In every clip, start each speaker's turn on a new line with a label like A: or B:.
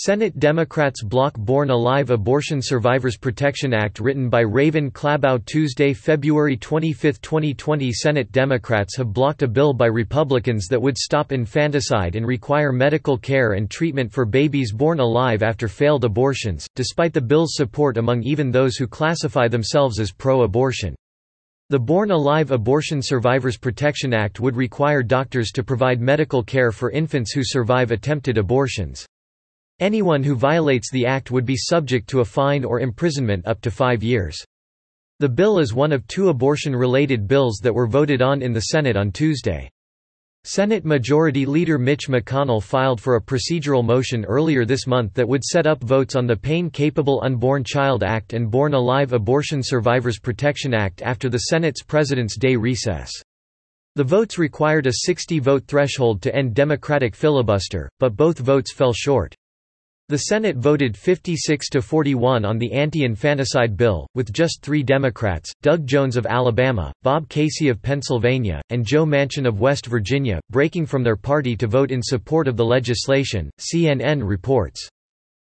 A: Senate Democrats block Born Alive Abortion Survivors Protection Act written by Raven Clabough Tuesday, February 25, 2020 Senate Democrats have blocked a bill by Republicans that would stop infanticide and require medical care and treatment for babies born alive after failed abortions, despite the bill's support among even those who classify themselves as pro-abortion. The Born Alive Abortion Survivors Protection Act would require doctors to provide medical care for infants who survive attempted abortions. Anyone who violates the act would be subject to a fine or imprisonment up to five years. The bill is one of two abortion-related bills that were voted on in the Senate on Tuesday. Senate Majority Leader Mitch McConnell filed for a procedural motion earlier this month that would set up votes on the Pain-Capable Unborn Child Act and Born Alive Abortion Survivors Protection Act after the Senate's President's Day recess. The votes required a 60-vote threshold to end Democratic filibuster, but both votes fell short. The Senate voted 56 to 41 on the anti-infanticide bill, with just three Democrats, Doug Jones of Alabama, Bob Casey of Pennsylvania, and Joe Manchin of West Virginia, breaking from their party to vote in support of the legislation, CNN reports.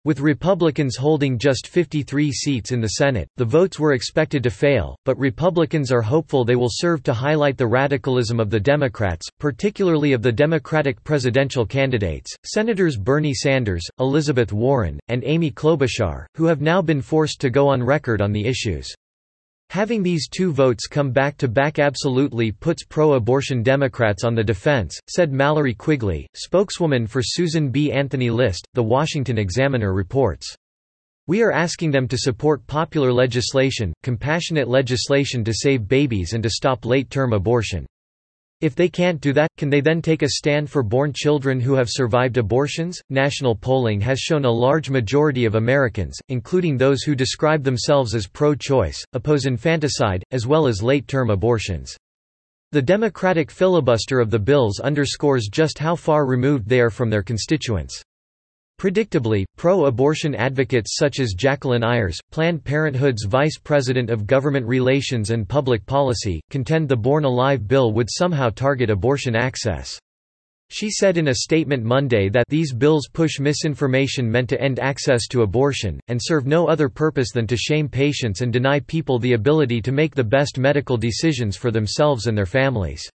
A: With Republicans holding just 53 seats in the Senate, the votes were expected to fail, but Republicans are hopeful they will serve to highlight the radicalism of the Democrats, particularly of the Democratic presidential candidates, Senators Bernie Sanders, Elizabeth Warren, and Amy Klobuchar, who have now been forced to go on record on the issues. Having these two votes come back to back absolutely puts pro-abortion Democrats on the defense, said Mallory Quigley, spokeswoman for Susan B. Anthony List, The Washington Examiner reports. We are asking them to support popular legislation, compassionate legislation to save babies and to stop late-term abortion. If they can't do that, can they then take a stand for born children who have survived abortions? National polling has shown a large majority of Americans, including those who describe themselves as pro choice, oppose infanticide, as well as late term abortions. The Democratic filibuster of the bills underscores just how far removed they are from their constituents. Predictably, pro-abortion advocates such as Jacqueline Ayers, Planned Parenthood's vice president of government relations and public policy, contend the Born Alive bill would somehow target abortion access. She said in a statement Monday that these bills push misinformation meant to end access to abortion, and serve no other purpose than to shame patients and deny people the ability to make the best medical decisions for themselves and their families.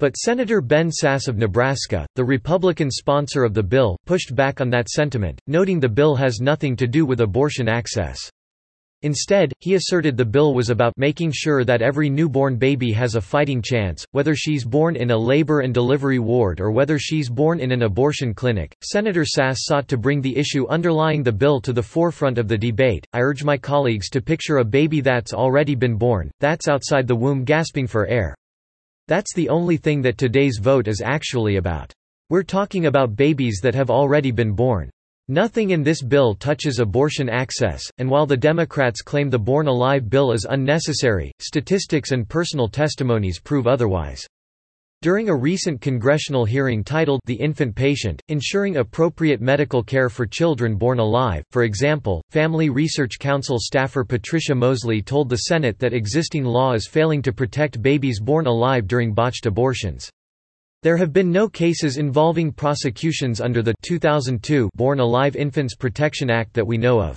A: But Senator Ben Sasse of Nebraska, the Republican sponsor of the bill, pushed back on that sentiment, noting the bill has nothing to do with abortion access. Instead, he asserted the bill was about making sure that every newborn baby has a fighting chance, whether she's born in a labor and delivery ward or whether she's born in an abortion clinic. Senator Sasse sought to bring the issue underlying the bill to the forefront of the debate. I urge my colleagues to picture a baby that's already been born, that's outside the womb gasping for air, that's the only thing that today's vote is actually about. We're talking about babies that have already been born. Nothing in this bill touches abortion access, and while the Democrats claim the Born Alive bill is unnecessary, statistics and personal testimonies prove otherwise. During a recent congressional hearing titled The Infant Patient, Ensuring Appropriate Medical Care for Children Born Alive, for example, Family Research Council staffer Patrina Mosley told the Senate that existing law is failing to protect babies born alive during botched abortions. There have been no cases involving prosecutions under the 2002 Born Alive Infants Protection Act that we know of.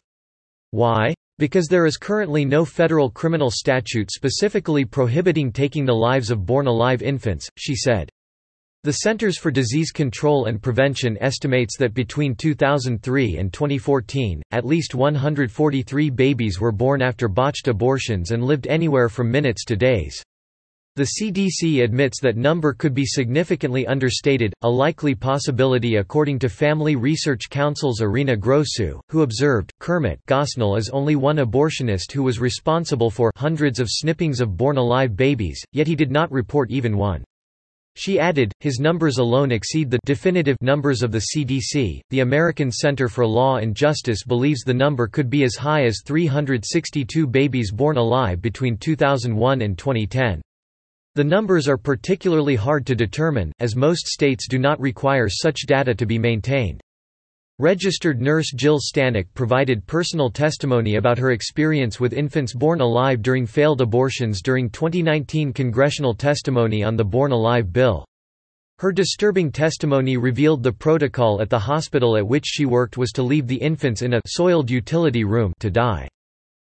A: Why? Because there is currently no federal criminal statute specifically prohibiting taking the lives of born-alive infants, she said. The Centers for Disease Control and Prevention estimates that between 2003 and 2014, at least 143 babies were born after botched abortions and lived anywhere from minutes to days. The CDC admits that number could be significantly understated, a likely possibility according to Family Research Council's Arina Grossu, who observed, Kermit Gosnell is only one abortionist who was responsible for hundreds of snippings of born-alive babies, yet he did not report even one. She added, his numbers alone exceed the definitive numbers of the CDC. The American Center for Law and Justice believes the number could be as high as 362 babies born alive between 2001 and 2010. The numbers are particularly hard to determine, as most states do not require such data to be maintained. Registered nurse Jill Stanek provided personal testimony about her experience with infants born alive during failed abortions during 2019 congressional testimony on the Born Alive bill. Her disturbing testimony revealed the protocol at the hospital at which she worked was to leave the infants in a soiled utility room to die.